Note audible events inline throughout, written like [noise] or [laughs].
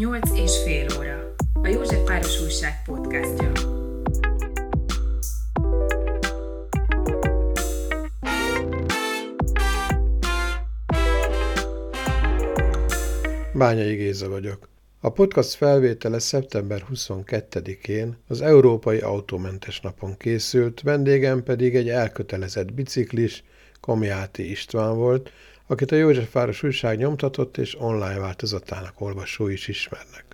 8 és fél óra. A József Páros Újság podcastja. Bányai Géza vagyok. A podcast felvétele szeptember 22-én az Európai Autómentes Napon készült, vendégem pedig egy elkötelezett biciklis, Komjáti István volt, akit a Józsefváros újság nyomtatott és online változatának olvasói is ismernek.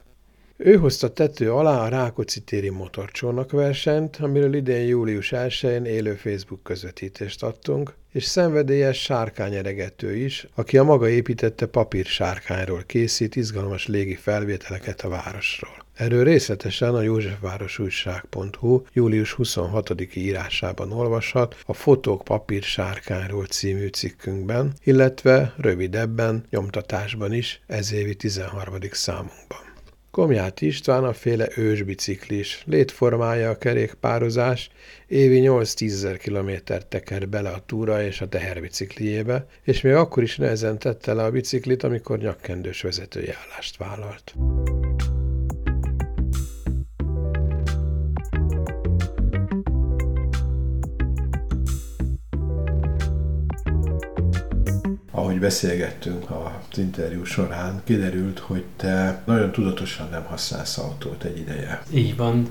Ő hozta tető alá a Rákóczi téri motorcsónak versenyt, amiről idén július 1-én élő Facebook közvetítést adtunk, és szenvedélyes sárkányeregető is, aki a maga építette papír sárkányról készít izgalmas légi felvételeket a városról. Erről részletesen a józsefvárosújság.hu július 26-i írásában olvashat a Fotók papír sárkányról című cikkünkben, illetve rövidebben, nyomtatásban is ez évi 13. számunkban. Komját István a féle ősbiciklis, létformája a kerékpározás, évi 8-10 ezer kilométert teker bele a túra és a teherbicikliébe, és még akkor is nehezen tette le a biciklit, amikor nyakkendős vezetői állást vállalt. Ahogy beszélgettünk az interjú során, kiderült, hogy te nagyon tudatosan nem használsz autót egy ideje. Így van,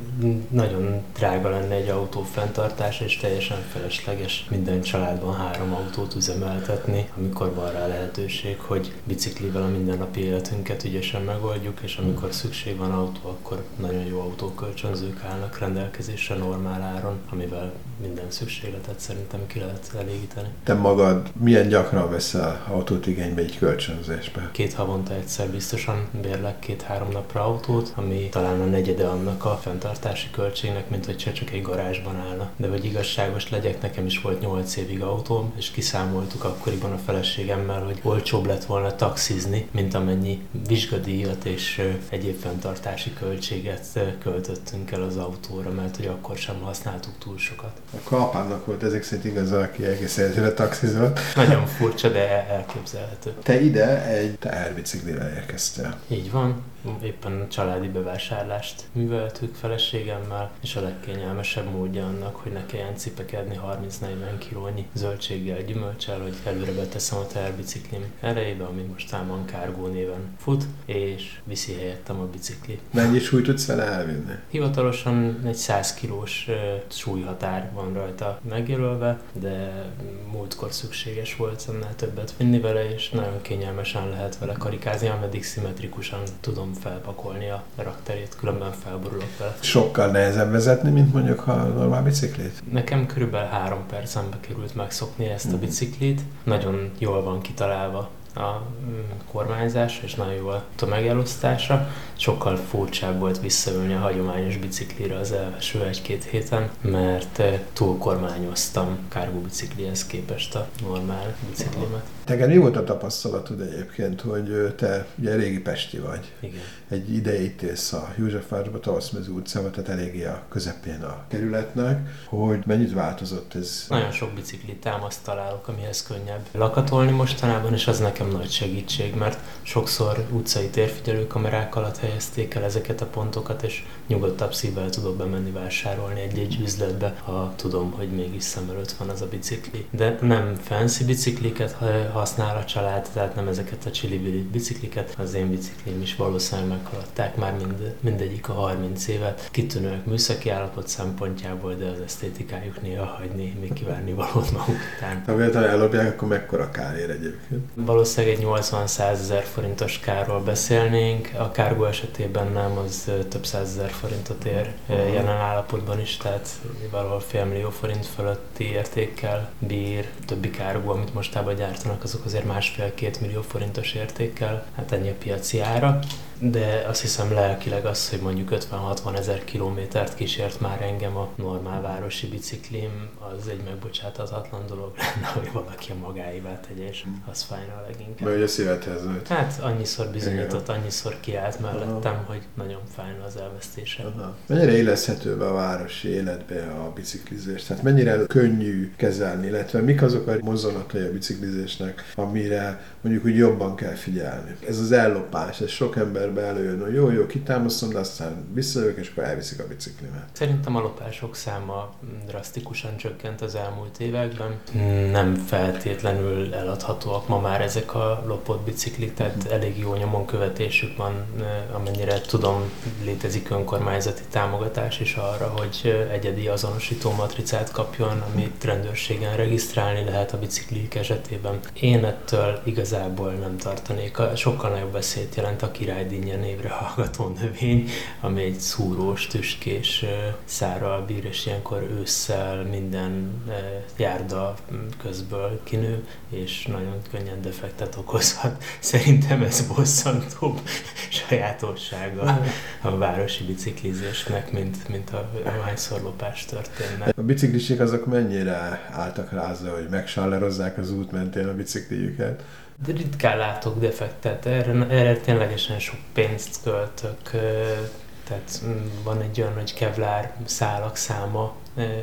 nagyon drága lenne egy autó fenntartás, és teljesen felesleges minden családban három autót üzemeltetni, amikor van rá lehetőség, hogy biciklivel a mindennapi életünket ügyesen megoldjuk, és amikor szükség van autó, akkor nagyon jó autókölcsönzők állnak rendelkezésre normál áron, amivel minden szükségletet szerintem ki lehet elégíteni. Te magad milyen gyakran veszel autót igénybe egy kölcsönzésbe? Két havonta egyszer biztosan bérlek két-három napra autót, ami talán a negyede annak a fenntartási költségnek, mint hogy csak egy garázsban állna. De hogy igazságos legyek, nekem is volt 8 évig autóm, és kiszámoltuk akkoriban a feleségemmel, hogy olcsóbb lett volna taxizni, mint amennyi vizsgadíjat és egyéb fenntartási költséget költöttünk el az autóra, mert hogy akkor sem használtuk túl sokat. A kalpának volt ezek szerint igaz, aki egész életére taxizott. Nagyon furcsa, de elképzelhető. Te ide egy teherbiciklivel érkeztél. Így van éppen családi bevásárlást műveltük feleségemmel, és a legkényelmesebb módja annak, hogy ne kelljen cipekedni 30-40 kilónyi zöldséggel, gyümölcsel, hogy előre beteszem a terbiciklim erejébe, ami most támán Kárgó néven fut, és viszi helyettem a bicikli. Mennyi súlyt tudsz vele elvinni? Hivatalosan egy 100 kilós súlyhatár van rajta megjelölve, de múltkor szükséges volt ennél többet vinni vele, és nagyon kényelmesen lehet vele karikázni, ameddig szimmetrikusan tudom felpakolni a rakterét, különben felborulok vele. Sokkal nehezebb vezetni, mint mondjuk ha normál biciklit? Nekem körülbelül három percembe került megszokni ezt a mhm. biciklit. Nagyon jól van kitalálva a mm, kormányzás, és nagyon jó a tömegelosztása. Sokkal furcsább volt visszaülni a hagyományos biciklire az első egy-két héten, mert eh, túl kormányoztam kárgó biciklihez képest a normál biciklimet. Neked mi volt a tapasztalatod egyébként, hogy te ugye régi Pesti vagy? Igen. Egy ideig élsz a Józsefvárosban, Tavaszmező utcában, tehát eléggé a közepén a kerületnek, hogy mennyit változott ez? Nagyon sok bicikli támaszt találok, amihez könnyebb lakatolni mostanában, és az nekem nagy segítség, mert sokszor utcai térfigyelő kamerák alatt helyezték el ezeket a pontokat, és nyugodtabb szívvel tudok bemenni vásárolni egy-egy üzletbe, ha tudom, hogy mégis szem előtt van az a bicikli. De nem fancy bicikliket használ a család, tehát nem ezeket a csili bicikliket. Az én biciklim is valószínűleg meghaladták már mind, mindegyik a 30 évet. Kitűnőek műszaki állapot szempontjából, de az esztétikájuk néha hagyni, még kívánni valót maguk után. Ha véletlenül ellopják, akkor mekkora kár ér egyébként? Valószínűleg egy 80-100 ezer forintos kárról beszélnénk. A kárgó esetében nem, az több százezer forintot ér jelen állapotban is, tehát valahol fél millió forint fölötti értékkel bír. Többi kárgó, amit mostában gyártanak, azok azért másfél-két millió forintos értékkel, hát ennyi a piaci ára de azt hiszem lelkileg az, hogy mondjuk 50-60 ezer kilométert kísért már engem a normál városi biciklim, az egy megbocsáthatatlan dolog [laughs] lenne, hogy valaki a magáévá tegye, és az fájna a leginkább. Mert ugye szívedhez nőtt. Hát annyiszor bizonyított, annyiszor kiállt mellettem, Aha. hogy nagyon fájna az elvesztése. Aha. Mennyire illeszhető be a városi életbe a biciklizés? Tehát mennyire könnyű kezelni, illetve mik azok a mozzanatai a biciklizésnek, amire mondjuk úgy jobban kell figyelni. Ez az ellopás, ez sok emberbe előjön, hogy jó, jó, kitámasztom, de aztán visszajövök, és akkor elviszik a biciklimet. Szerintem a lopások száma drasztikusan csökkent az elmúlt években. Nem feltétlenül eladhatóak ma már ezek a lopott biciklik, tehát elég jó nyomon követésük van, amennyire tudom, létezik önkormányzati támogatás is arra, hogy egyedi azonosító matricát kapjon, amit rendőrségen regisztrálni lehet a biciklik esetében. Én ettől igazából nem tartanék. Sokkal nagyobb veszélyt jelent a királydínnye névre hallgató növény, ami egy szúrós, tüskés szárral bír, és ilyenkor ősszel minden járda közből kinő, és nagyon könnyen defektet okozhat. [laughs] Szerintem ez bosszantóbb sajátossága a városi biciklizésnek, mint, mint a, hányszor lopás történne. A biciklisek azok mennyire álltak rá azzal, hogy megsallerozzák az út mentén a bicikliüket? De ritkán látok defektet, erre, erre ténylegesen sok pénzt költök, tehát mm, van egy olyan nagy kevlár szálak száma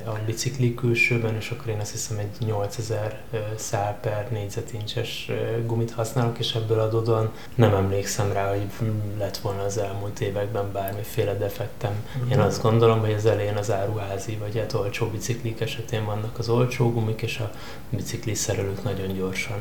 a bicikli külsőben, és akkor én azt hiszem egy 8000 szál per négyzetincses gumit használok, és ebből adódóan nem emlékszem rá, hogy lett volna az elmúlt években bármiféle defektem. Én mhm. azt gondolom, hogy az elején az áruházi vagy hát olcsó biciklik esetén vannak az olcsó gumik, és a bicikli szerelők nagyon gyorsan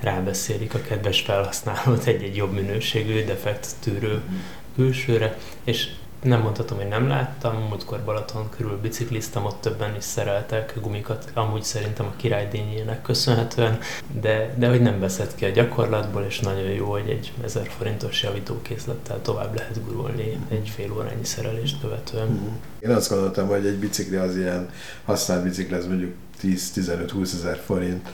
rábeszélik a kedves felhasználót egy-egy jobb minőségű defekt tűrő mhm. külsőre, és nem mondhatom, hogy nem láttam, múltkor Balaton körül bicikliztem, ott többen is szereltek gumikat, amúgy szerintem a királydényének köszönhetően, de, de hogy nem veszett ki a gyakorlatból, és nagyon jó, hogy egy 1000 forintos javítókészlettel tovább lehet gurulni egy fél órányi szerelést követően. Mhm. Én azt gondoltam, hogy egy bicikli az ilyen használt bicikli, ez mondjuk 10-15-20 ezer forint.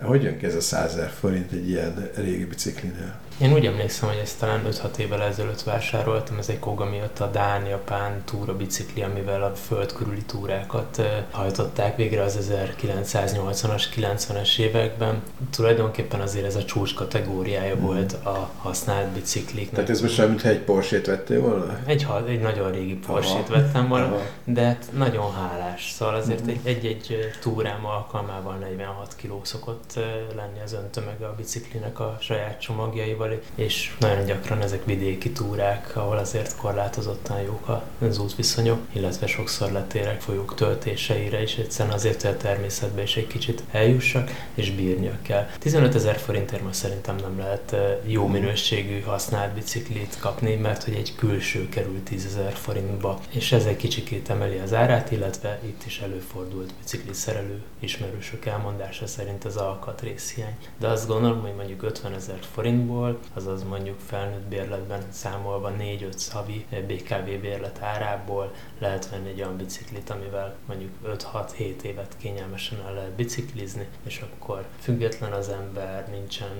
Hogy jön ki ez a 100 ezer forint egy ilyen régi biciklinél? Én úgy emlékszem, hogy ezt talán 5-6 évvel ezelőtt vásároltam, ez egy miatt a Dán-Japán túra bicikli, amivel a föld körüli túrákat hajtották végre az 1980-as, 90-es években. Tulajdonképpen azért ez a csúcs kategóriája hmm. volt a használt bicikliknek. Tehát ez most olyan, mintha egy Porsche-t vettél volna? Egy, egy nagyon régi Porsche-t vettem volna, Aha. de hát nagyon hálás. Szóval azért hmm. egy-egy túrám alkalmával 46 kiló szokott lenni az öntömege a biciklinek a saját csomagjaival, és nagyon gyakran ezek vidéki túrák, ahol azért korlátozottan jók az útviszonyok, illetve sokszor letérek folyók töltéseire is, egyszerűen azért, hogy a természetbe is egy kicsit eljussak, és bírnia kell. 15 ezer forintért ma szerintem nem lehet jó minőségű használt biciklit kapni, mert hogy egy külső kerül 10 ezer forintba, és ez egy kicsikét emeli az árát, illetve itt is előfordult bicikli szerelő ismerősök elmondása szerint az alkatrészhiány. De azt gondolom, hogy mondjuk 50 ezer forintból azaz mondjuk felnőtt bérletben számolva 4-5 havi BKV bérlet árából lehet venni egy olyan biciklit, amivel mondjuk 5-6-7 évet kényelmesen el lehet biciklizni, és akkor független az ember, nincsen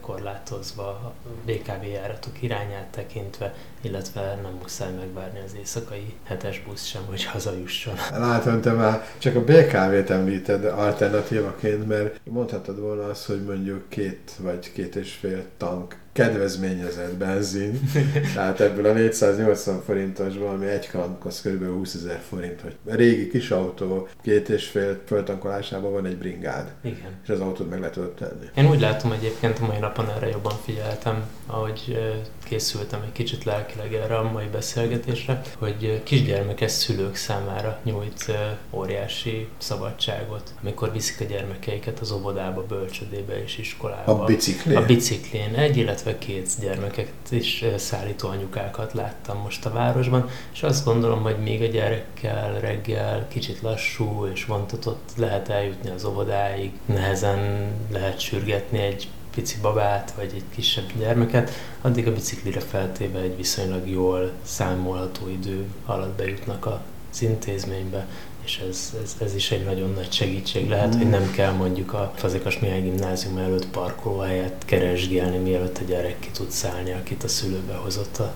korlátozva a BKV járatok irányát tekintve, illetve nem muszáj megvárni az éjszakai hetes busz sem, hogy hazajusson. Látom, te már csak a BKV-t említed alternatívaként, mert mondhatod volna azt, hogy mondjuk két vagy két és fél tank book kedvezményezett benzin, [laughs] tehát ebből a 480 forintos valami egy kankhoz kb. 20 ezer forint, hogy a régi kis autó két és fél föltankolásában van egy bringád. Igen. És az autót meg lehet tenni. Én úgy látom egyébként a mai napon erre jobban figyeltem, ahogy készültem egy kicsit lelkileg erre a mai beszélgetésre, hogy kisgyermekes szülők számára nyújt óriási szabadságot, amikor viszik a gyermekeiket az óvodába, bölcsödébe és iskolába. A biciklén? A biciklén egy, illetve két gyermeket is szállító anyukákat láttam most a városban, és azt gondolom, hogy még a gyerekkel reggel kicsit lassú és vontatott lehet eljutni az óvodáig, nehezen lehet sürgetni egy pici babát, vagy egy kisebb gyermeket, addig a biciklire feltéve egy viszonylag jól számolható idő alatt bejutnak az intézménybe, és ez, ez, ez is egy nagyon nagy segítség lehet, hogy nem kell mondjuk a Fazekas Mihály Gimnázium előtt parkolóhelyet keresgélni, mielőtt a gyerek ki tud szállni, akit a szülőbe hozott a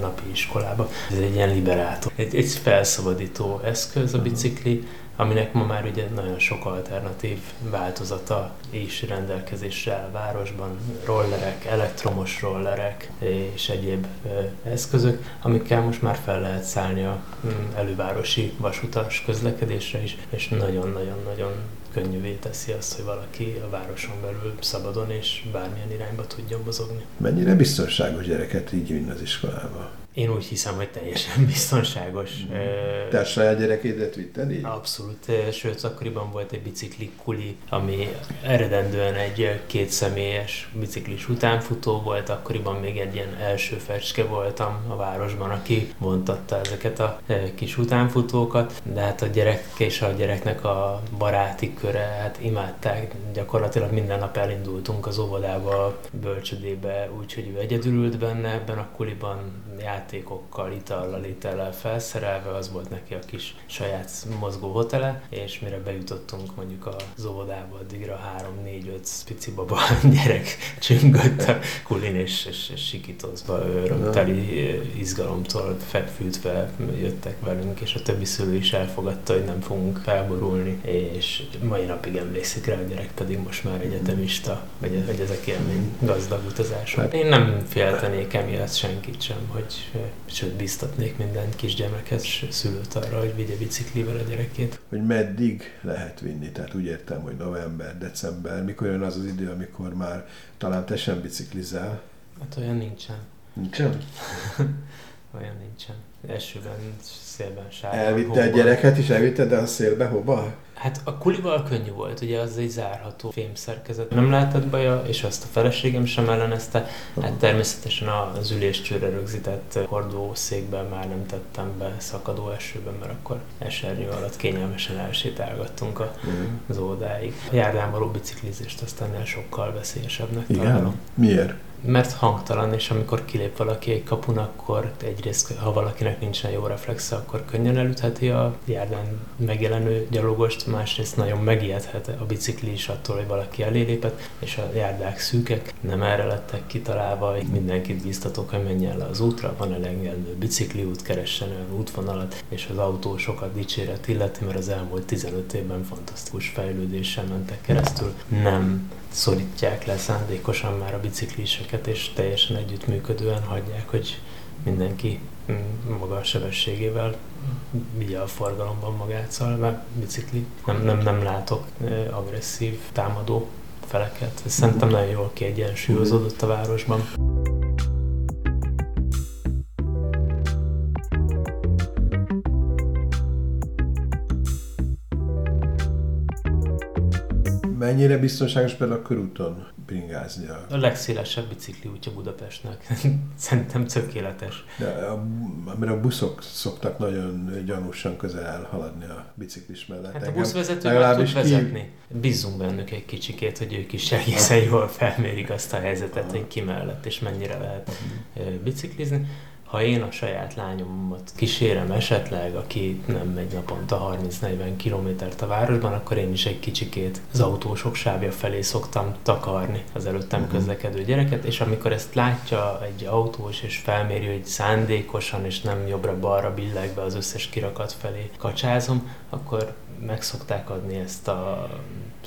napi iskolába. Ez egy ilyen liberátor. Egy, egy felszabadító eszköz a bicikli, aminek ma már ugye nagyon sok alternatív változata is rendelkezésre áll városban, rollerek, elektromos rollerek és egyéb eszközök, amikkel most már fel lehet szállni a mm, elővárosi vasutas közlekedésre is, és nagyon-nagyon-nagyon könnyűvé teszi azt, hogy valaki a városon belül szabadon és bármilyen irányba tudjon mozogni. Mennyire biztonságos gyereket így vinni az iskolába? Én úgy hiszem, hogy teljesen [laughs] biztonságos. Te a saját gyerekédet vitted így? Abszolút, sőt, akkoriban volt egy bicikli kuli, ami eredendően egy kétszemélyes biciklis utánfutó volt, akkoriban még egy ilyen első fecske voltam a városban, aki vontatta ezeket a kis utánfutókat, de hát a gyerek és a gyereknek a baráti köre, hát imádták, gyakorlatilag minden nap elindultunk az óvodába, a bölcsödébe, úgyhogy ő egyedül ült benne ebben a kuliban, játékokkal, itallal, itellel felszerelve, az volt neki a kis saját mozgó hotele, és mire bejutottunk mondjuk az óvodába, addigra három, négy, öt pici baba [laughs] gyerek csüngött a kulin, és, és, és sikítozva örömteli izgalomtól fekvültve jöttek velünk, és a többi szülő is elfogadta, hogy nem fogunk felborulni, és mai napig emlékszik rá, a gyerek pedig most már egyetemista, vagy, vagy ezek élmény gazdag utazások. Hát- Én nem féltenék emiatt senkit sem, hogy sőt, biztatnék minden kisgyermeket, szülőt arra, hogy vigye biciklivel a gyerekét. Hogy meddig lehet vinni? Tehát úgy értem, hogy november, december, mikor jön az az idő, amikor már talán te sem biciklizel? Hát olyan nincsen. Nincsen? [laughs] olyan nincsen. Esőben, szélben, sárban. Elvitte a gyereket is, elvitte, de a szélbe hova? Hát a kulival könnyű volt, ugye az egy zárható fémszerkezet. Nem lehetett baja, és azt a feleségem sem ellenezte. Hát természetesen az üléscsőre rögzített hordószékben már nem tettem be szakadó esőben, mert akkor esernyő alatt kényelmesen elsétálgattunk a, mhm. az ódáig. A járdán való biciklizést aztán sokkal veszélyesebbnek Igen? találom. Miért? mert hangtalan, és amikor kilép valaki egy kapun, akkor egyrészt, ha valakinek nincsen jó reflexe, akkor könnyen elütheti a járdán megjelenő gyalogost, másrészt nagyon megijedhet a bicikli attól, hogy valaki elélépett, és a járdák szűkek, nem erre lettek kitalálva, így mindenkit biztatok, hogy menjen le az útra, van elengedő út, keressen olyan útvonalat, és az autósokat dicséret illeti, mert az elmúlt 15 évben fantasztikus fejlődéssel mentek keresztül. Nem szorítják le szándékosan már a bicikliseket, és teljesen együttműködően hagyják, hogy mindenki mm, maga a sebességével vigye a forgalomban magát, szóval bicikli. Nem, nem, nem látok agresszív, támadó feleket. Ez szerintem nagyon jól kiegyensúlyozódott a városban. Mennyire biztonságos például a körúton bringázni? A, a legszélesebb bicikli útja Budapestnek. [laughs] Szerintem tökéletes. De a, amire a buszok szoktak nagyon gyanúsan közel elhaladni a biciklis mellett. Hát a buszvezető már tud vezetni. Ki... Bízunk bennük egy kicsikét, hogy ők is egészen jól felmérik azt a helyzetet, hogy ki mellett és mennyire lehet biciklizni ha én a saját lányomat kísérem esetleg, aki nem megy naponta 30-40 kilométert a városban, akkor én is egy kicsikét az autósok sávja felé szoktam takarni az előttem uh-huh. közlekedő gyereket, és amikor ezt látja egy autós és felméri, hogy szándékosan és nem jobbra-balra billegve az összes kirakat felé kacsázom, akkor meg szokták adni ezt a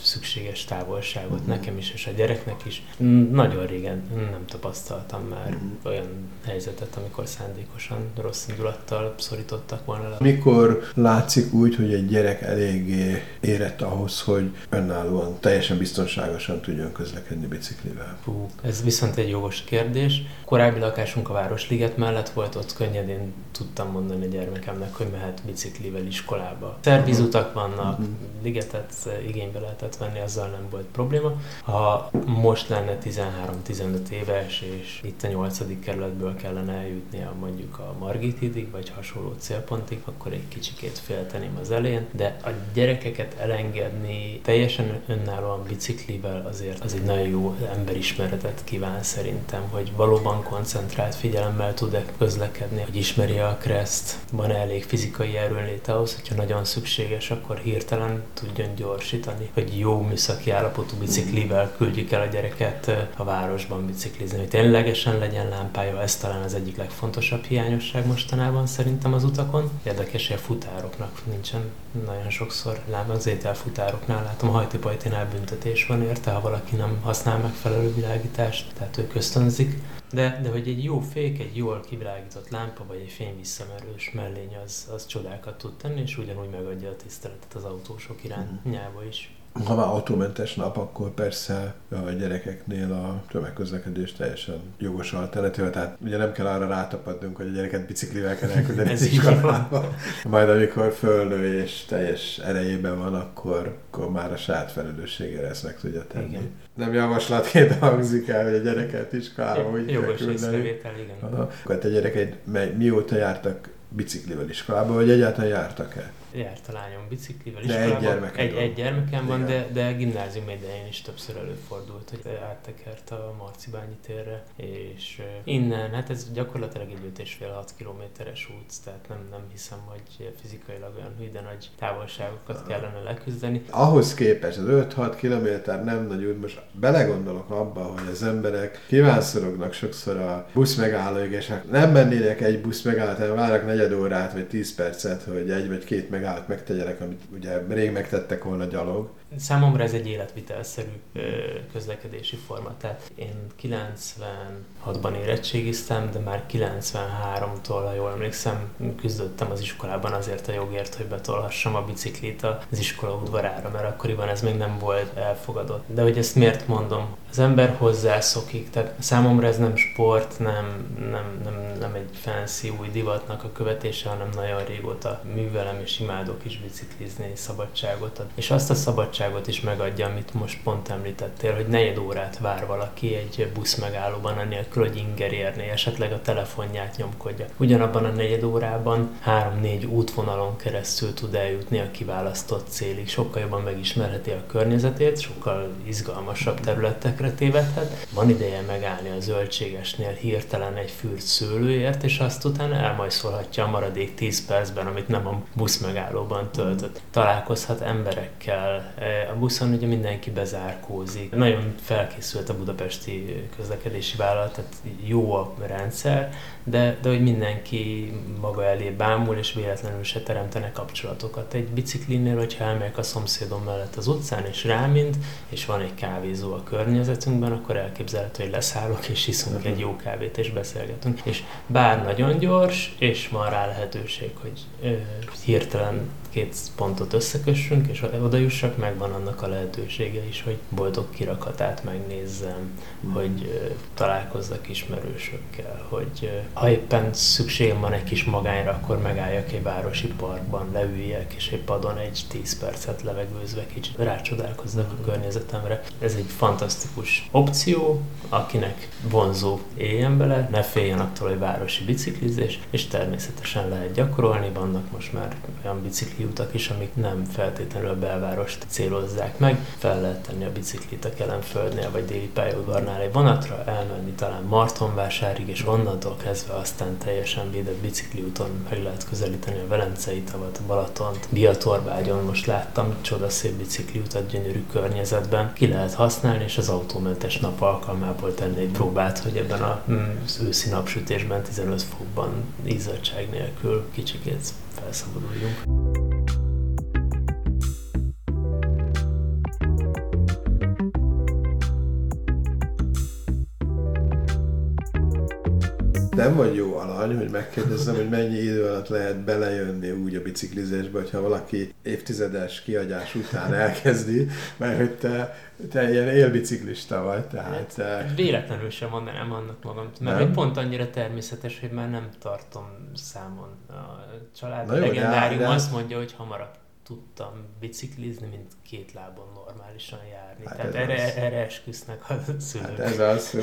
szükséges távolságot mm. nekem is, és a gyereknek is. Nagyon régen nem tapasztaltam már mm. olyan helyzetet, amikor szándékosan rossz indulattal szorítottak volna le. Mikor látszik úgy, hogy egy gyerek eléggé érett ahhoz, hogy önállóan, teljesen biztonságosan tudjon közlekedni biciklivel? Hú, ez viszont egy jogos kérdés. Korábbi lakásunk a Városliget mellett volt, ott könnyedén tudtam mondani a gyermekemnek, hogy mehet biciklivel iskolába. Szervizutak vannak, mm-hmm. ligetet igénybe lehetett venni, azzal nem volt probléma. Ha most lenne 13-15 éves, és itt a 8. kerületből kellene eljutnia mondjuk a Margit hídig, vagy hasonló célpontig, akkor egy kicsikét félteném az elején, de a gyerekeket elengedni teljesen önállóan biciklivel azért az egy nagyon jó emberismeretet kíván szerintem, hogy valóban koncentrált figyelemmel tud-e közlekedni, hogy ismeri a kreszt, van elég fizikai erőnléte ahhoz, hogyha nagyon szükséges, akkor hirtelen tudjon gyorsítani, hogy egy jó műszaki állapotú biciklivel küldjük el a gyereket a városban biciklizni, hogy ténylegesen legyen lámpája, ez talán az egyik legfontosabb hiányosság mostanában szerintem az utakon. Érdekes, hogy a futároknak nincsen nagyon sokszor lámpa, az ételfutároknál látom, hajtipajtinál büntetés van érte, ha valaki nem használ megfelelő világítást, tehát ők ösztönzik. De, de hogy egy jó fék, egy jól kivilágított lámpa, vagy egy fényvisszamerős mellény az, az csodákat tud tenni, és ugyanúgy megadja a tiszteletet az autósok irányába is ha már autómentes nap, akkor persze a gyerekeknél a tömegközlekedés teljesen jogos alternatíva. Tehát ugye nem kell arra rátapadnunk, hogy a gyereket biciklivel kell elküldeni az iskolába. Majd amikor fölnő és teljes erejében van, akkor, akkor már a saját felelősségére ezt meg tudja tenni. Igen. Nem javaslatként hangzik el, hogy a gyereket iskolába úgy Jogos észrevétel, igen. Aha. Akkor a gyerekek mióta jártak biciklivel iskolába, vagy egyáltalán jártak-e? Járt a lányom biciklivel de egy gyermekem egy, egy gyermekem van, de, de gimnázium idején is többször előfordult, hogy áttekert a Marcibányi térre, és innen, hát ez gyakorlatilag egy 5 és fél 6 kilométeres út, tehát nem, nem hiszem, hogy fizikailag olyan hű, de nagy távolságokat kellene leküzdeni. Ahhoz képest az 5-6 kilométer nem nagy út, most belegondolok abba, hogy az emberek kívánszorognak sokszor a busz megállóig, és nem mennének egy busz megállót, hanem várnak negyed órát vagy 10 percet, hogy egy vagy két meg megállt megtegyenek, amit ugye rég megtettek volna gyalog. Számomra ez egy életvitelszerű közlekedési forma. Tehát én 96-ban érettségiztem, de már 93-tól, ha jól emlékszem, küzdöttem az iskolában azért a jogért, hogy betolhassam a biciklit az iskola udvarára, mert akkoriban ez még nem volt elfogadott. De hogy ezt miért mondom? Az ember hozzászokik, tehát számomra ez nem sport, nem, nem, nem, nem egy fancy új divatnak a követése, hanem nagyon régóta művelem és imádok is biciklizni, szabadságot ad. És azt a szabadságot is megadja, amit most pont említettél, hogy negyed órát vár valaki egy busz megállóban, anélkül, hogy inger érné, esetleg a telefonját nyomkodja. Ugyanabban a negyed órában három-négy útvonalon keresztül tud eljutni a kiválasztott célig, sokkal jobban megismerheti a környezetét, sokkal izgalmasabb területekre tévedhet. Van ideje megállni a zöldségesnél hirtelen egy fürt szőlőért, és azt utána elmajszolhatja a maradék 10 percben, amit nem a busz megállóban töltött. Találkozhat emberekkel, a buszon ugye mindenki bezárkózik. Nagyon felkészült a budapesti közlekedési vállalat, tehát jó a rendszer, de, de hogy mindenki maga elé bámul, és véletlenül se teremtene kapcsolatokat. Egy biciklinél, hogyha elmegyek a szomszédom mellett az utcán, és rámint, és van egy kávézó a környezetünkben, akkor elképzelhető, hogy leszállok, és iszunk egy jó kávét, és beszélgetünk. És bár nagyon gyors, és van rá lehetőség, hogy ö, hirtelen um, két pontot összekössünk, és oda jussak, megvan annak a lehetősége is, hogy boldog kirakatát megnézzem, mm. hogy találkozzak ismerősökkel, hogy ha éppen szükségem van egy kis magányra, akkor megálljak egy városi parkban, leüljek, és egy padon egy 10 percet levegőzve kicsit rácsodálkozzak a környezetemre. Ez egy fantasztikus opció, akinek vonzó éljen bele, ne féljen attól, hogy városi biciklizés, és természetesen lehet gyakorolni, vannak most már olyan bicikli utak is, amik nem feltétlenül a belvárost célozzák meg. Fel lehet tenni a biciklit a Kelemföldnél vagy déli pályaudvarnál egy vonatra, elmenni talán Martonvásárig, és onnantól kezdve aztán teljesen védett bicikliúton meg lehet közelíteni a Velencei tavat, a Balatont, Biatorbágyon most láttam csodaszép bicikliutat gyönyörű környezetben. Ki lehet használni, és az autómentes nap alkalmából tenni egy próbát, hogy ebben az őszi napsütésben 15 fokban izzadság nélkül kicsikét felszabaduljunk. Nem vagy jó alany, hogy megkérdezzem, hogy mennyi idő alatt lehet belejönni úgy a biciklizésbe, hogyha valaki évtizedes kiagyás után elkezdi, mert hogy te, te ilyen élbiciklista vagy, tehát... Te... Véletlenül sem mondanám annak magam, mert nem? pont annyira természetes, hogy már nem tartom számon. A család Na jó, legendárium de, de... azt mondja, hogy hamarabb tudtam biciklizni, mint két lábon normálisan járni. Hát Tehát erre, az... erre esküsznek a szülők. Hát ez az,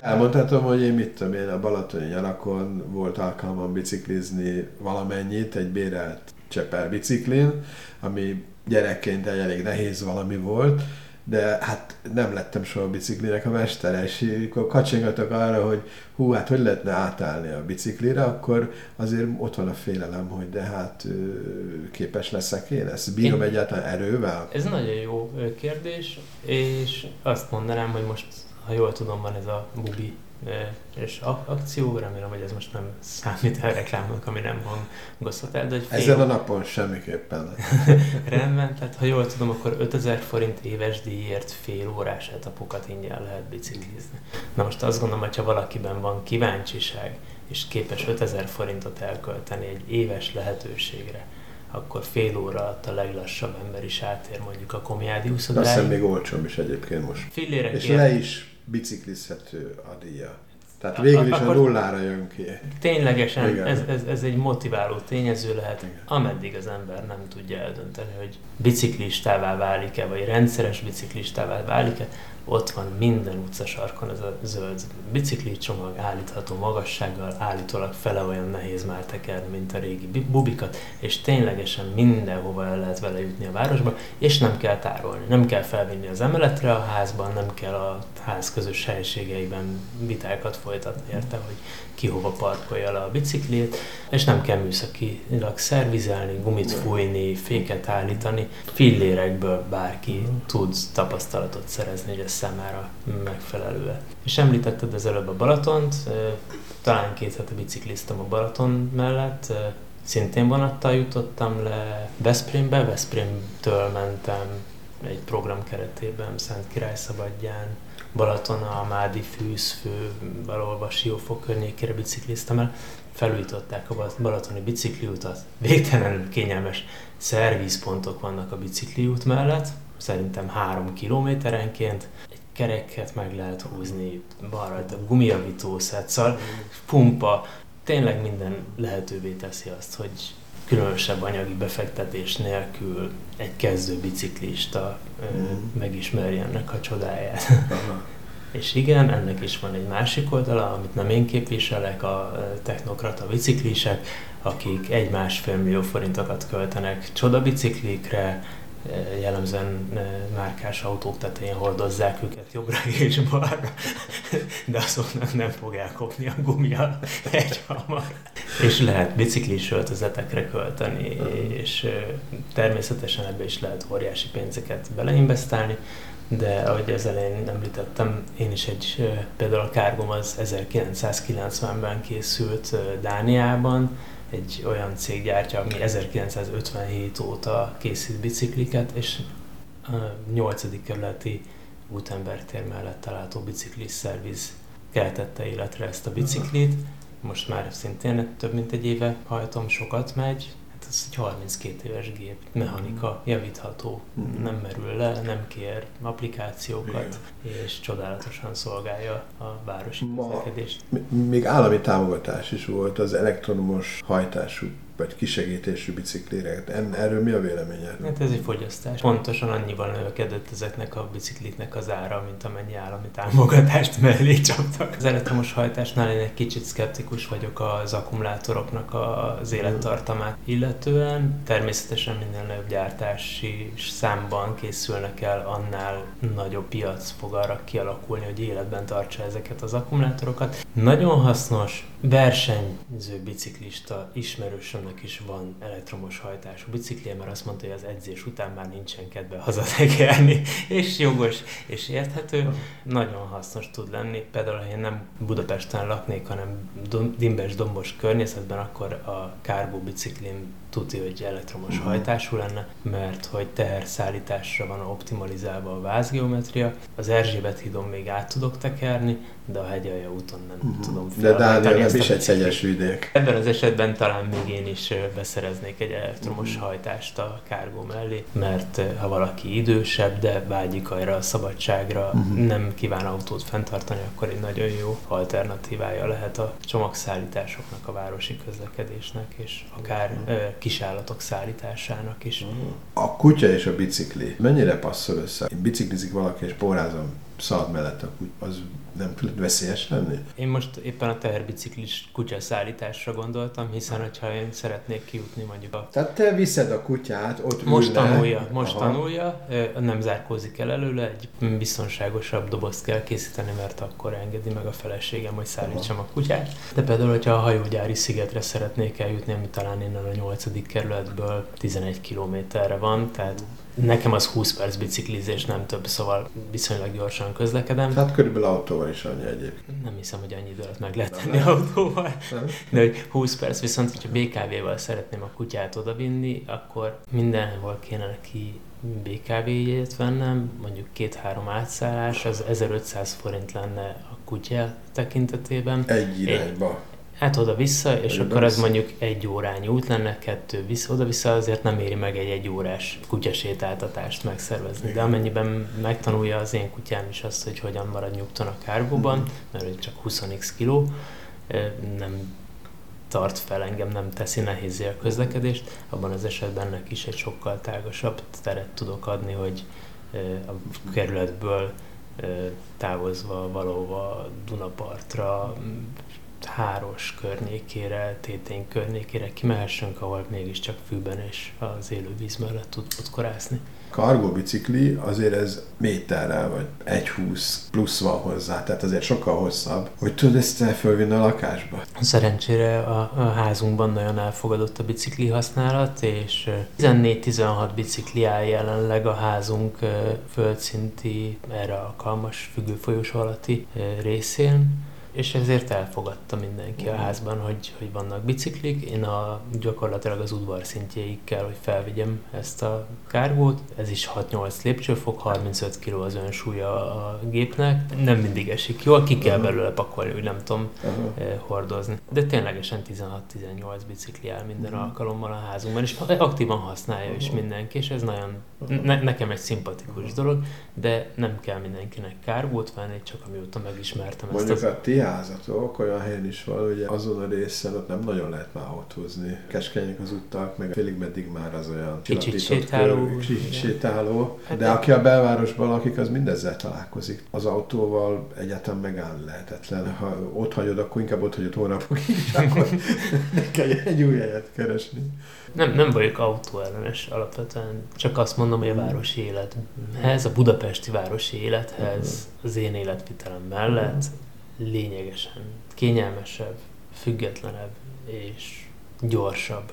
Elmondhatom, hogy én mit tudom én, a Balatoni nyarakon volt alkalmam biciklizni valamennyit, egy bérelt Csepel biciklin, ami gyerekként egy elég nehéz valami volt, de hát nem lettem soha a biciklinek a mestere, és akkor kacsingatok arra, hogy hú, hát hogy lehetne átállni a biciklire, akkor azért ott van a félelem, hogy de hát képes leszek én, ezt bírom én... egyáltalán erővel? Ez nagyon jó kérdés, és azt mondanám, hogy most, ha jól tudom, van ez a bubi és akció, remélem, hogy ez most nem számít a reklámnak, ami nem hangozhat el, de egy fél... Ezen a napon semmiképpen. [laughs] Rendben, tehát ha jól tudom, akkor 5000 forint éves díjért fél órás etapokat ingyen lehet biciklizni. Na most azt gondolom, hogy ha valakiben van kíváncsiság, és képes 5000 forintot elkölteni egy éves lehetőségre, akkor fél óra alatt a leglassabb ember is átér mondjuk a komjádi úszodáig. Azt hiszem még olcsóbb is egyébként most. Fillére és le is biciklizhető a díja. Tehát végül is a nullára jön ki. Ténylegesen ez, ez, ez egy motiváló tényező lehet, Igen. ameddig az ember nem tudja eldönteni, hogy biciklistává válik-e, vagy rendszeres biciklistává válik-e, ott van minden utcasarkon ez a zöld bicikli csomag állítható magassággal, állítólag fele olyan nehéz már tekerni, mint a régi bubikat, és ténylegesen mindenhova el lehet vele jutni a városba, és nem kell tárolni, nem kell felvinni az emeletre a házban, nem kell a ház közös helységeiben vitákat folytatni érte, hogy ki hova parkolja le a biciklét, és nem kell műszakilag szervizelni, gumit fújni, féket állítani. Fillérekből bárki tud tapasztalatot szerezni, hogy ez számára megfelelő. És említetted az előbb a Balatont, talán két hete bicikliztem a Balaton mellett, szintén vonattal jutottam le Veszprémbe, Veszprémtől mentem egy program keretében Szent Király Szabadján, Balaton, a Mádi fűzfő, valahol Siófok környékére bicikliztem el, felújították a balatoni bicikliutat, végtelenül kényelmes szervizpontok vannak a bicikliút mellett, szerintem három kilométerenként, egy kereket meg lehet húzni, van rajta gumijavító szóval pumpa, tényleg minden lehetővé teszi azt, hogy különösebb anyagi befektetés nélkül egy kezdő biciklista mm. megismerje ennek a csodáját. [laughs] És igen, ennek is van egy másik oldala, amit nem én képviselek, a technokrata biciklisek, akik egy-másfél millió forintokat költenek csodabiciklikre, jellemzően márkás autók tetején hordozzák őket jobbra és balra, [laughs] de azoknak nem fog elkopni a gumia [laughs] egy hamar. És lehet biciklis öltözetekre költeni, és természetesen ebbe is lehet óriási pénzeket beleinvestálni, de ahogy az elején említettem, én is egy, például a kárgom az 1990-ben készült Dániában, egy olyan cég gyártja, ami 1957 óta készít bicikliket, és a 8. kerületi útembertér mellett található biciklis szerviz keltette életre ezt a biciklit. Most már szintén több mint egy éve hajtom, sokat megy, ez egy 32 éves gép, mechanika, javítható, mm-hmm. nem merül le, nem kér applikációkat, Igen. és csodálatosan szolgálja a városi közlekedést. Még állami támogatás is volt az elektromos hajtású vagy kisegítésű biciklire. Erről mi a véleményed? Hát ez egy fogyasztás. Pontosan annyival növekedett ezeknek a bicikliknek az ára, mint amennyi állami támogatást mellé csaptak. Az elektromos hajtásnál én egy kicsit szkeptikus vagyok az akkumulátoroknak az élettartamát illetően. Természetesen minden nagyobb gyártási számban készülnek el, annál nagyobb piac fog arra kialakulni, hogy életben tartsa ezeket az akkumulátorokat. Nagyon hasznos, versenyző biciklista ismerősömnek is van elektromos hajtású biciklije, mert azt mondta, hogy az edzés után már nincsen kedve hazatekerni, [laughs] és jogos, és érthető, nagyon hasznos tud lenni. Például, ha én nem Budapesten laknék, hanem dimbes, dombos környezetben, akkor a kárbó biciklim tudja, hogy elektromos uh-huh. hajtású lenne, mert hogy teherszállításra van optimalizálva a vázgeometria. Az Erzsébet hídon még át tudok tekerni, de a hegyalja úton nem uh-huh. tudom De Dániel nem is egy hegyes vidék. Ebben az esetben talán még én is beszereznék egy elektromos uh-huh. hajtást a kárgó mellé, mert ha valaki idősebb, de vágyik arra a szabadságra, uh-huh. nem kíván autót fenntartani, akkor egy nagyon jó alternatívája lehet a csomagszállításoknak, a városi közlekedésnek, és akár uh-huh kisállatok szállításának is. A kutya és a bicikli mennyire passzol össze? Én biciklizik valaki és pórázom szalad mellett a kuty, az nem tud veszélyes lenni? Én most éppen a teherbiciklis kutyaszállításra gondoltam, hiszen hogyha én szeretnék kijutni mondjuk a... Tehát te viszed a kutyát, ott Most ül le. tanulja, most Aha. tanulja, nem zárkózik el előle, egy biztonságosabb dobozt kell készíteni, mert akkor engedi meg a feleségem, hogy szállítsam a kutyát. De például, hogyha a hajógyári szigetre szeretnék eljutni, ami talán innen a 8. kerületből 11 kilométerre van, tehát nekem az 20 perc biciklizés, nem több, szóval viszonylag gyorsan közlekedem. Hát körülbelül autóval is annyi egyébként. Nem hiszem, hogy annyi idő alatt meg lehet Nem tenni lehet. autóval. Nem? De hogy 20 perc, viszont hogyha BKV-val szeretném a kutyát odavinni, akkor mindenhol kéne neki BKV jegyet vennem, mondjuk két-három átszállás, az 1500 forint lenne a kutya tekintetében. Egy irányba. Hát oda-vissza, és akkor az mondjuk egy órányi út lenne, kettő vissza, oda-vissza azért nem éri meg egy egy órás kutyasétáltatást megszervezni. De Igen. amennyiben megtanulja az én kutyám is azt, hogy hogyan marad nyugton a kárgóban, Mhm. mert ő csak 20x kiló, nem tart fel engem, nem teszi nehézé a közlekedést, abban az esetben neki is egy sokkal tágasabb teret tudok adni, hogy a kerületből távozva valóva Dunapartra, Háros környékére, Tétény környékére kimehessünk, ahol mégiscsak fűben és az élő víz mellett tud podkorászni. Kargó bicikli azért ez méterrel vagy 1,20 plusz van hozzá, tehát azért sokkal hosszabb. Hogy tudod ezt fölvinni a lakásba? Szerencsére a, a házunkban nagyon elfogadott a bicikli használat, és ö, 14-16 bicikli áll jelenleg a házunk földszinti, erre alkalmas függőfolyós alatti részén, és ezért elfogadta mindenki a házban, hogy, hogy vannak biciklik. Én a, gyakorlatilag az udvar szintjéig kell, hogy felvigyem ezt a kárgót. Ez is 6-8 lépcsőfok, 35 kg az önsúlya a gépnek. Nem mindig esik jól, ki kell Aha. belőle pakolni, hogy nem tudom Aha. eh, hordozni. De ténylegesen 16-18 bicikli áll minden Mhm. alkalommal a házunkban, és aktívan használja is Aha. mindenki, és ez nagyon. Ne, nekem egy szimpatikus dolog, de nem kell mindenkinek kárgót venni, csak amióta megismertem ezt Mondjuk az... a ti házatok olyan helyen is van, ugye azon a részen ott nem nagyon lehet már autózni. Keskenyek az utak, meg félig meddig már az olyan Kicsit sétáló, kör, kicsit igen. sétáló. Hát De aki a belvárosban lakik, az mindezzel találkozik. Az autóval egyáltalán megállni lehetetlen. Ha ott hagyod, akkor inkább ott hagyod hónapokig, [laughs] és akkor [laughs] kell egy új helyet keresni. Nem, nem vagyok autóellenes alapvetően, csak azt mondom, hogy a városi élethez, a budapesti városi élethez, az én életvitelem mellett lényegesen kényelmesebb, függetlenebb és gyorsabb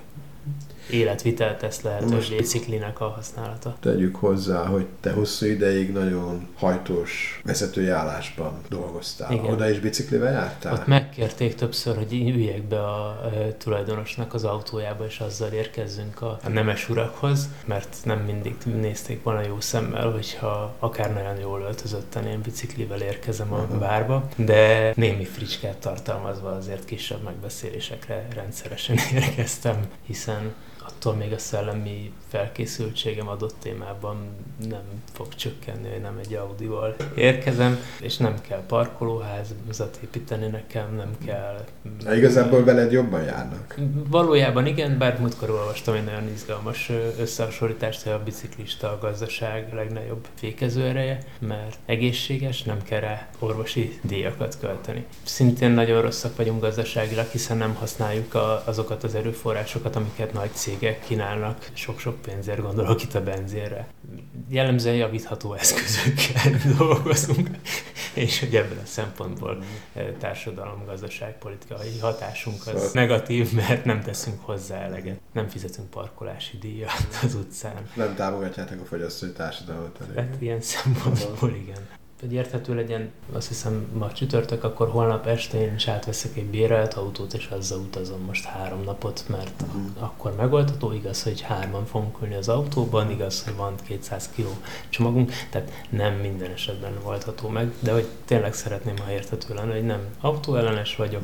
életvitelt tesz lehetővé biciklinek a használata. Tegyük hozzá, hogy te hosszú ideig nagyon hajtós vezetői állásban dolgoztál. Igen. Oda is biciklivel jártál? Ott megkérték többször, hogy üljek be a tulajdonosnak az autójába, és azzal érkezzünk a, nemes urakhoz, mert nem mindig nézték volna jó szemmel, hogyha akár nagyon jól öltözötten én biciklivel érkezem a Aha. bárba, de némi fricskát tartalmazva azért kisebb megbeszélésekre rendszeresen [laughs] érkeztem, hiszen attól még a szellemi felkészültségem adott témában nem fog csökkenni, hogy nem egy Audival érkezem, és nem kell parkolóházat építeni nekem, nem kell... Na, Igazából veled jobban járnak. Valójában igen, bár múltkor olvastam egy nagyon izgalmas összehasonlítást, hogy a biciklista a gazdaság legnagyobb fékező ereje, mert egészséges, nem kell rá orvosi díjakat költeni. Szintén nagyon rosszak vagyunk gazdaságilag, hiszen nem használjuk a, azokat az erőforrásokat, amiket nagy cégek kínálnak. Sok-sok pénzért gondolok itt a benzínre. Jellemzően javítható eszközökkel [laughs] dolgozunk, és hogy ebből a szempontból eh, társadalom, gazdaság, politikai hatásunk az Szóval- negatív, mert nem teszünk hozzá eleget. Nem fizetünk parkolási díjat az utcán. Nem támogatjátok a fogyasztói társadalmat elég. Hát ilyen szempontból igen. Hogy érthető legyen, azt hiszem ma csütörtök, akkor holnap este én is átveszek egy bérelt autót, és azzal utazom most három napot, mert Mhm. akkor megoldható, igaz, hogy hárman fogunk ülni az autóban, igaz, hogy van 200 kg csomagunk, tehát nem minden esetben oldható meg, de hogy tényleg szeretném, ha érthető lenne, hogy nem. Autóellenes vagyok,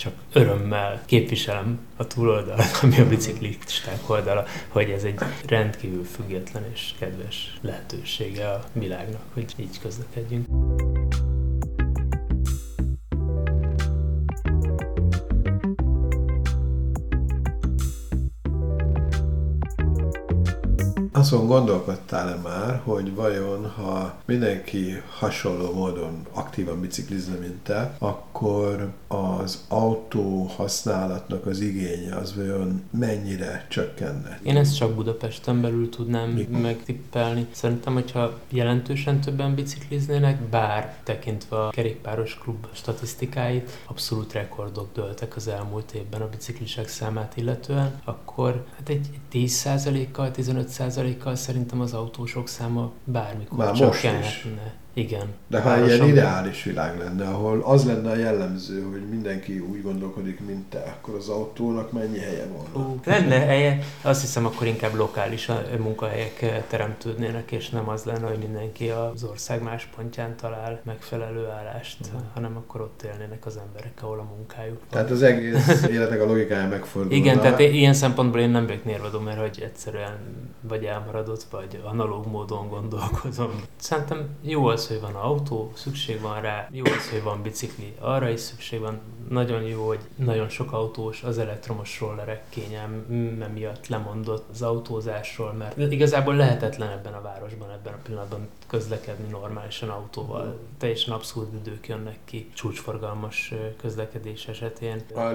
csak örömmel képviselem a túloldalt, [laughs] ami a biciklisták oldala, hogy ez egy rendkívül független és kedves lehetősége a világnak, hogy így közlekedjünk. Azon gondolkodtál-e már, hogy vajon, ha mindenki hasonló módon aktívan biciklizne, mint te, akkor az autó használatnak az igénye az vajon mennyire csökkenne? Én ezt csak Budapesten belül tudnám Mi? megtippelni. Szerintem, hogyha jelentősen többen bicikliznének, bár tekintve a kerékpáros klub statisztikáit, abszolút rekordok dőltek az elmúlt évben a biciklisek számát illetően, akkor hát egy 10%-kal, 15%-kal szerintem az autósok száma bármikor Már most is. Igen. De ha ilyen ideális világ lenne, ahol az lenne a jellemző, hogy mindenki úgy gondolkodik, mint te, akkor az autónak mennyi helye volna? Uh, lenne helye, azt hiszem akkor inkább lokális munkahelyek teremtődnének, és nem az lenne, hogy mindenki az ország más pontján talál megfelelő állást, uh-huh. hanem akkor ott élnének az emberek, ahol a munkájuk Tehát az egész [laughs] életek a logikája megfordul. Igen, tehát ilyen szempontból én nem vagyok nérvadó, mert hogy egyszerűen vagy elmaradott, vagy analóg módon gondolkozom. Szerintem jó az, hogy van autó, szükség van rá, jó az, hogy van bicikli, arra is szükség van. Nagyon jó, hogy nagyon sok autós az elektromos rollerek kényelme miatt lemondott az autózásról, mert igazából lehetetlen ebben a városban, ebben a pillanatban közlekedni normálisan autóval. Teljesen abszurd idők jönnek ki csúcsforgalmas közlekedés esetén. A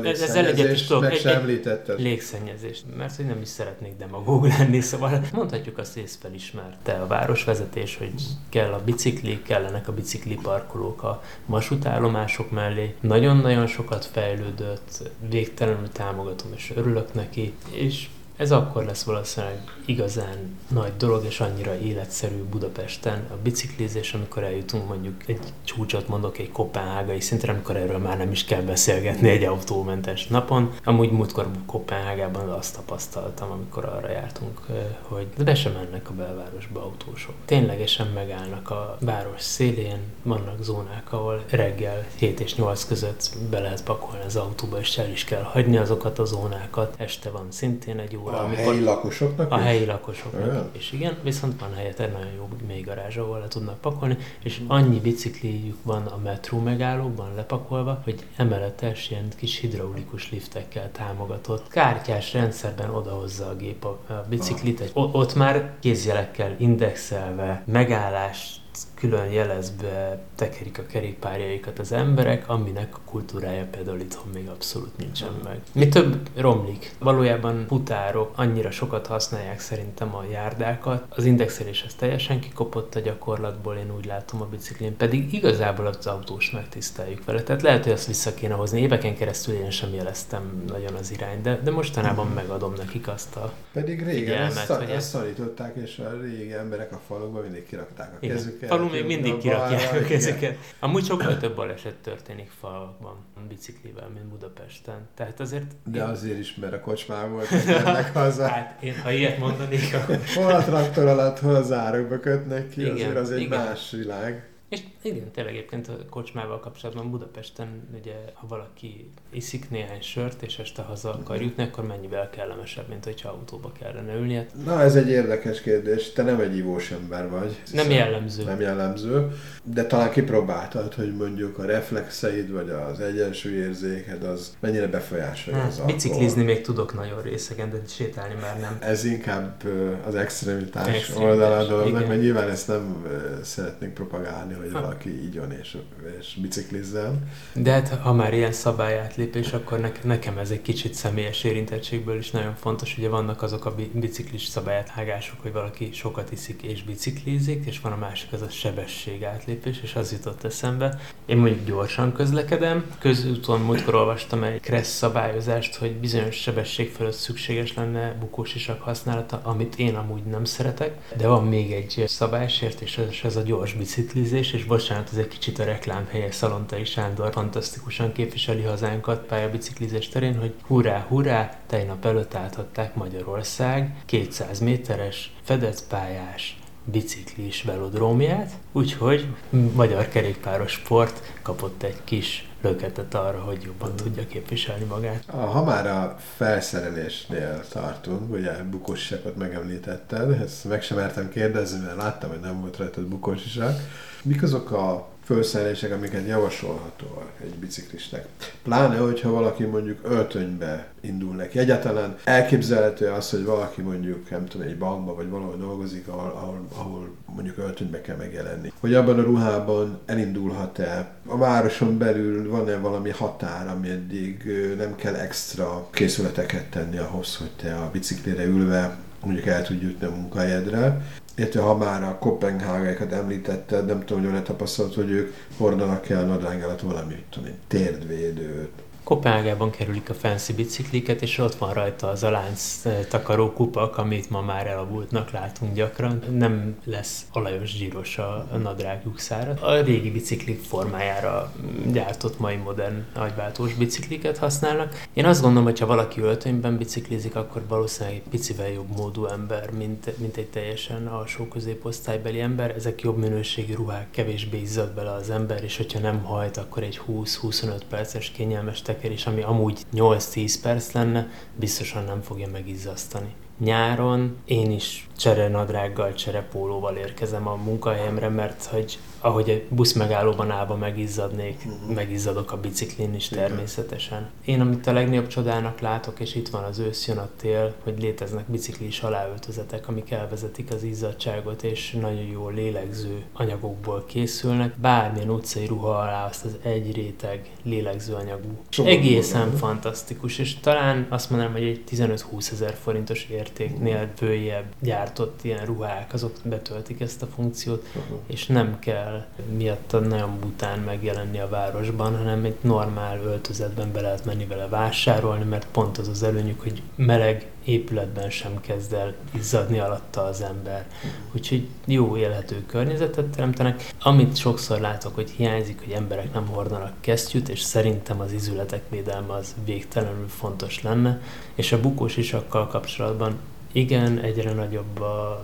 is tudok. Egy, egy légszennyezést, mert hogy nem is szeretnék demagóg [laughs] lenni, szóval mondhatjuk azt, hogy ezt felismerte a városvezetés, hogy kell a bicikli, kellenek a bicikli parkolók a vasútállomások mellé. Nagyon-nagyon sokat fejlődött, végtelenül támogatom és örülök neki, és ez akkor lesz valószínűleg igazán nagy dolog, és annyira életszerű Budapesten a biciklizés, amikor eljutunk mondjuk egy csúcsot mondok, egy kopenhágai szintre, amikor erről már nem is kell beszélgetni egy autómentes napon. Amúgy múltkor Kopenhágában azt tapasztaltam, amikor arra jártunk, hogy be sem mennek a belvárosba autósok. Ténylegesen megállnak a város szélén, vannak zónák, ahol reggel 7 és 8 között be lehet pakolni az autóba, és el is kell hagyni azokat a zónákat. Este van szintén egy óra. A amikor helyi lakosoknak? A helyi lakosoknak Olyan? is, igen. Viszont van helyett egy nagyon jó mély garázs, ahol le tudnak pakolni, és annyi bicikliük van a metró megállókban lepakolva, hogy emeletes ilyen kis hidraulikus liftekkel támogatott kártyás rendszerben odahozza a gép a, a biciklit. Egy, ott már kézjelekkel indexelve, megállást külön jelezve tekerik a kerékpárjaikat az emberek, aminek a kultúrája például itthon még abszolút nincsen meg. Mi több romlik. Valójában futárok annyira sokat használják szerintem a járdákat. Az indexelés az teljesen kikopott a gyakorlatból, én úgy látom a biciklén, pedig igazából az autós megtiszteljük vele. Tehát lehet, hogy azt vissza kéne hozni. Éveken keresztül én sem jeleztem nagyon az irány, de, de mostanában megadom nekik azt a Pedig régen figyelmet, ezt, hogy ezt szanították, és a régi emberek a falukban mindig kirakták a Igen. Kezüket még mindig kirakják a kezüket. Amúgy sokkal több baleset történik falakban biciklivel, mint Budapesten. Tehát azért... De én... azért is, mert a kocsmán volt, mennek [laughs] haza. hát én, ha ilyet mondanék, akkor... Hol a traktor alatt, hol az árokba kötnek ki, igen, azért az egy igen. más világ. És igen, tényleg egyébként a kocsmával kapcsolatban Budapesten, ugye, ha valaki iszik néhány sört, és este haza akar jutni, akkor mennyivel kellemesebb, mint hogyha autóba kellene ülnie. Na, ez egy érdekes kérdés. Te nem egy ivós ember vagy. Nem jellemző. Nem jellemző, de talán kipróbáltad, hogy mondjuk a reflexeid, vagy az egyensúlyérzéked, az mennyire befolyásolja hát, az alkohol. Biciklizni még tudok nagyon részegen, de sétálni már nem. Ez inkább az extremitás, extremitás oldalán a dolognak, mert nyilván ezt nem szeretnénk propagálni, hogy ha. valaki ígyon és, és biciklizzen. De hát ha már ilyen szabályátlépés, akkor ne, nekem ez egy kicsit személyes érintettségből is nagyon fontos. Ugye vannak azok a biciklis szabályáthágások, hogy valaki sokat iszik és biciklizik, és van a másik az a sebesség átlépés, és az jutott eszembe. Én mondjuk gyorsan közlekedem, közúton múltkor olvastam egy kressz szabályozást, hogy bizonyos sebesség fölött szükséges lenne bukós isak használata, amit én amúgy nem szeretek, de van még egy szabálysértés, és ez a gyors biciklizés, és bocsánat, ez egy kicsit a reklámhelye Szalontai Sándor fantasztikusan képviseli hazánkat pályabiciklizés terén, hogy hurrá, hurrá, tegnap előtt átadták Magyarország 200 méteres fedett pályás biciklis velodrómját, úgyhogy magyar kerékpáros sport kapott egy kis löketet arra, hogy jobban mm. tudja képviselni magát. Ha már a felszerelésnél tartunk, ugye bukósisakot megemlítetted, ezt meg sem mertem kérdezni, mert láttam, hogy nem volt rajtad bukósisak. Mik azok a felszerelések, amiket javasolható egy biciklisnek. Pláne, hogyha valaki mondjuk öltönybe indul neki. Egyáltalán elképzelhető az, hogy valaki mondjuk, nem tudom, egy bankba vagy valahol dolgozik, ahol, ahol, ahol mondjuk öltönybe kell megjelenni. Hogy abban a ruhában elindulhat-e? A városon belül van-e valami határ, ami eddig nem kell extra készületeket tenni ahhoz, hogy te a biciklire ülve mondjuk el tudj jutni a munkahelyedre, illetve ha már a Kopenhágaikat említetted, nem tudom, hogy olyan tapasztalat, hogy ők hordanak el nadrág alatt valami, tudom én, térdvédőt, Kopenhágában kerülik a fancy bicikliket, és ott van rajta az a lánc eh, takaró kupak, amit ma már elavultnak látunk gyakran. Nem lesz olajos zsíros a nadrágjuk szára. A régi biciklik formájára gyártott mai modern agyváltós bicikliket használnak. Én azt gondolom, hogy ha valaki öltönyben biciklizik, akkor valószínűleg egy picivel jobb módú ember, mint, mint egy teljesen alsó középosztálybeli ember. Ezek jobb minőségű ruhák, kevésbé izzad bele az ember, és hogyha nem hajt, akkor egy 20-25 perces kényelmes tekerés, ami amúgy 8-10 perc lenne, biztosan nem fogja megizzasztani. Nyáron én is cserenadrággal, cserepólóval érkezem a munkahelyemre, mert hogy ahogy egy busz megállóban állva megizzadnék, uh-huh. megizzadok a biciklin is természetesen. Én amit a legnagyobb csodának látok, és itt van az ősz, jön a tél, hogy léteznek biciklis aláöltözetek, amik elvezetik az izzadságot, és nagyon jó lélegző anyagokból készülnek. Bármilyen utcai ruha alá azt az egy réteg lélegző anyagú. Soha Egészen van, fantasztikus, és talán azt mondanám, hogy egy 15-20 ezer forintos értéknél följebb gyártott ilyen ruhák, azok betöltik ezt a funkciót, uh-huh. és nem kell miatt nagyon bután megjelenni a városban, hanem egy normál öltözetben be lehet menni vele vásárolni, mert pont az az előnyük, hogy meleg épületben sem kezd el izzadni alatta az ember. Úgyhogy jó élhető környezetet teremtenek. Amit sokszor látok, hogy hiányzik, hogy emberek nem hordanak kesztyűt, és szerintem az izületek védelme az végtelenül fontos lenne. És a bukós isakkal kapcsolatban igen, egyre nagyobb a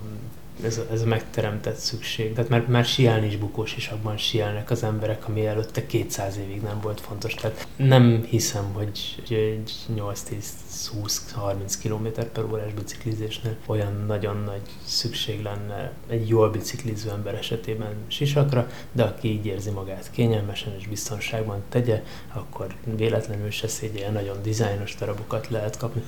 ez ez megteremtett szükség. Tehát már, már siálni is bukós isakban sielnek az emberek, ami előtte 200 évig nem volt fontos. Tehát nem hiszem, hogy egy 8-10-20-30 km per órás biciklizésnél olyan nagyon nagy szükség lenne egy jól bicikliző ember esetében sisakra, de aki így érzi magát kényelmesen és biztonságban tegye, akkor véletlenül se szégyelje, nagyon dizájnos darabokat lehet kapni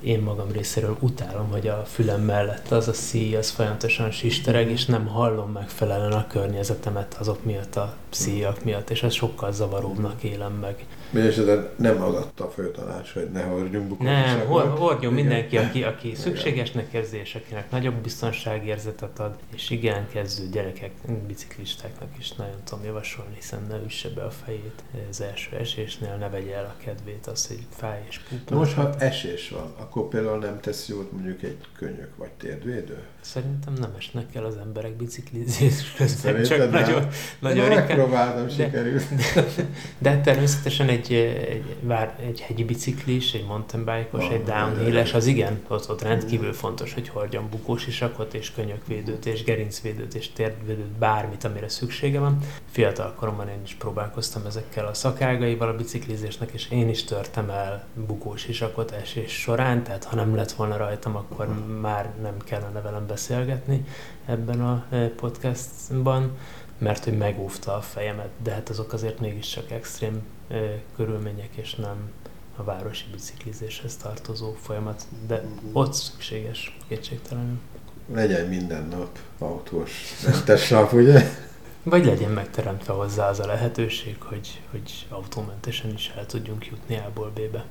én magam részéről utálom, hogy a fülem mellett az a szíj, az folyamatosan sistereg, és nem hallom megfelelően a környezetemet azok miatt a szíjak miatt, és ez sokkal zavaróbbnak élem meg. Mindenesetre nem adatta a főtanács, hogy ne hordjunk bukott Nem, hordjon mindenki, aki, aki szükségesnek érzi, és akinek nagyobb biztonságérzetet ad, és igen, kezdő gyerekek, biciklistáknak is nagyon tudom javasolni, hiszen ne üsse be a fejét az első esésnél, ne vegye el a kedvét az, hogy fáj és pupa. Most, ha esés van, akkor például nem tesz jót mondjuk egy könyök vagy térdvédő? Szerintem nem esnek el az emberek biciklizés közben, csak nem. nagyon, nagyon Megpróbáltam, de, sikerült. De, de természetesen egy, egy, vár, egy hegyi biciklis, egy mountain bike egy downhill az igen, ott, ott rendkívül fontos, hogy hordjon bukós isakot, és könyökvédőt, és gerincvédőt, és térdvédőt, bármit, amire szüksége van. Fiatal koromban én is próbálkoztam ezekkel a szakágaival a biciklizésnek, és én is törtem el bukós isakot esés során, tehát ha nem lett volna rajtam, akkor már nem kellene velem beszélgetni ebben a eh, podcastban mert hogy megóvta a fejemet, de hát azok azért mégiscsak extrém körülmények, és nem a városi biciklizéshez tartozó folyamat, de ott szükséges kétségtelenül. Legyen minden nap autós mentes nap, ugye? Vagy legyen megteremtve hozzá az a lehetőség, hogy, hogy autómentesen is el tudjunk jutni A-ból B-be.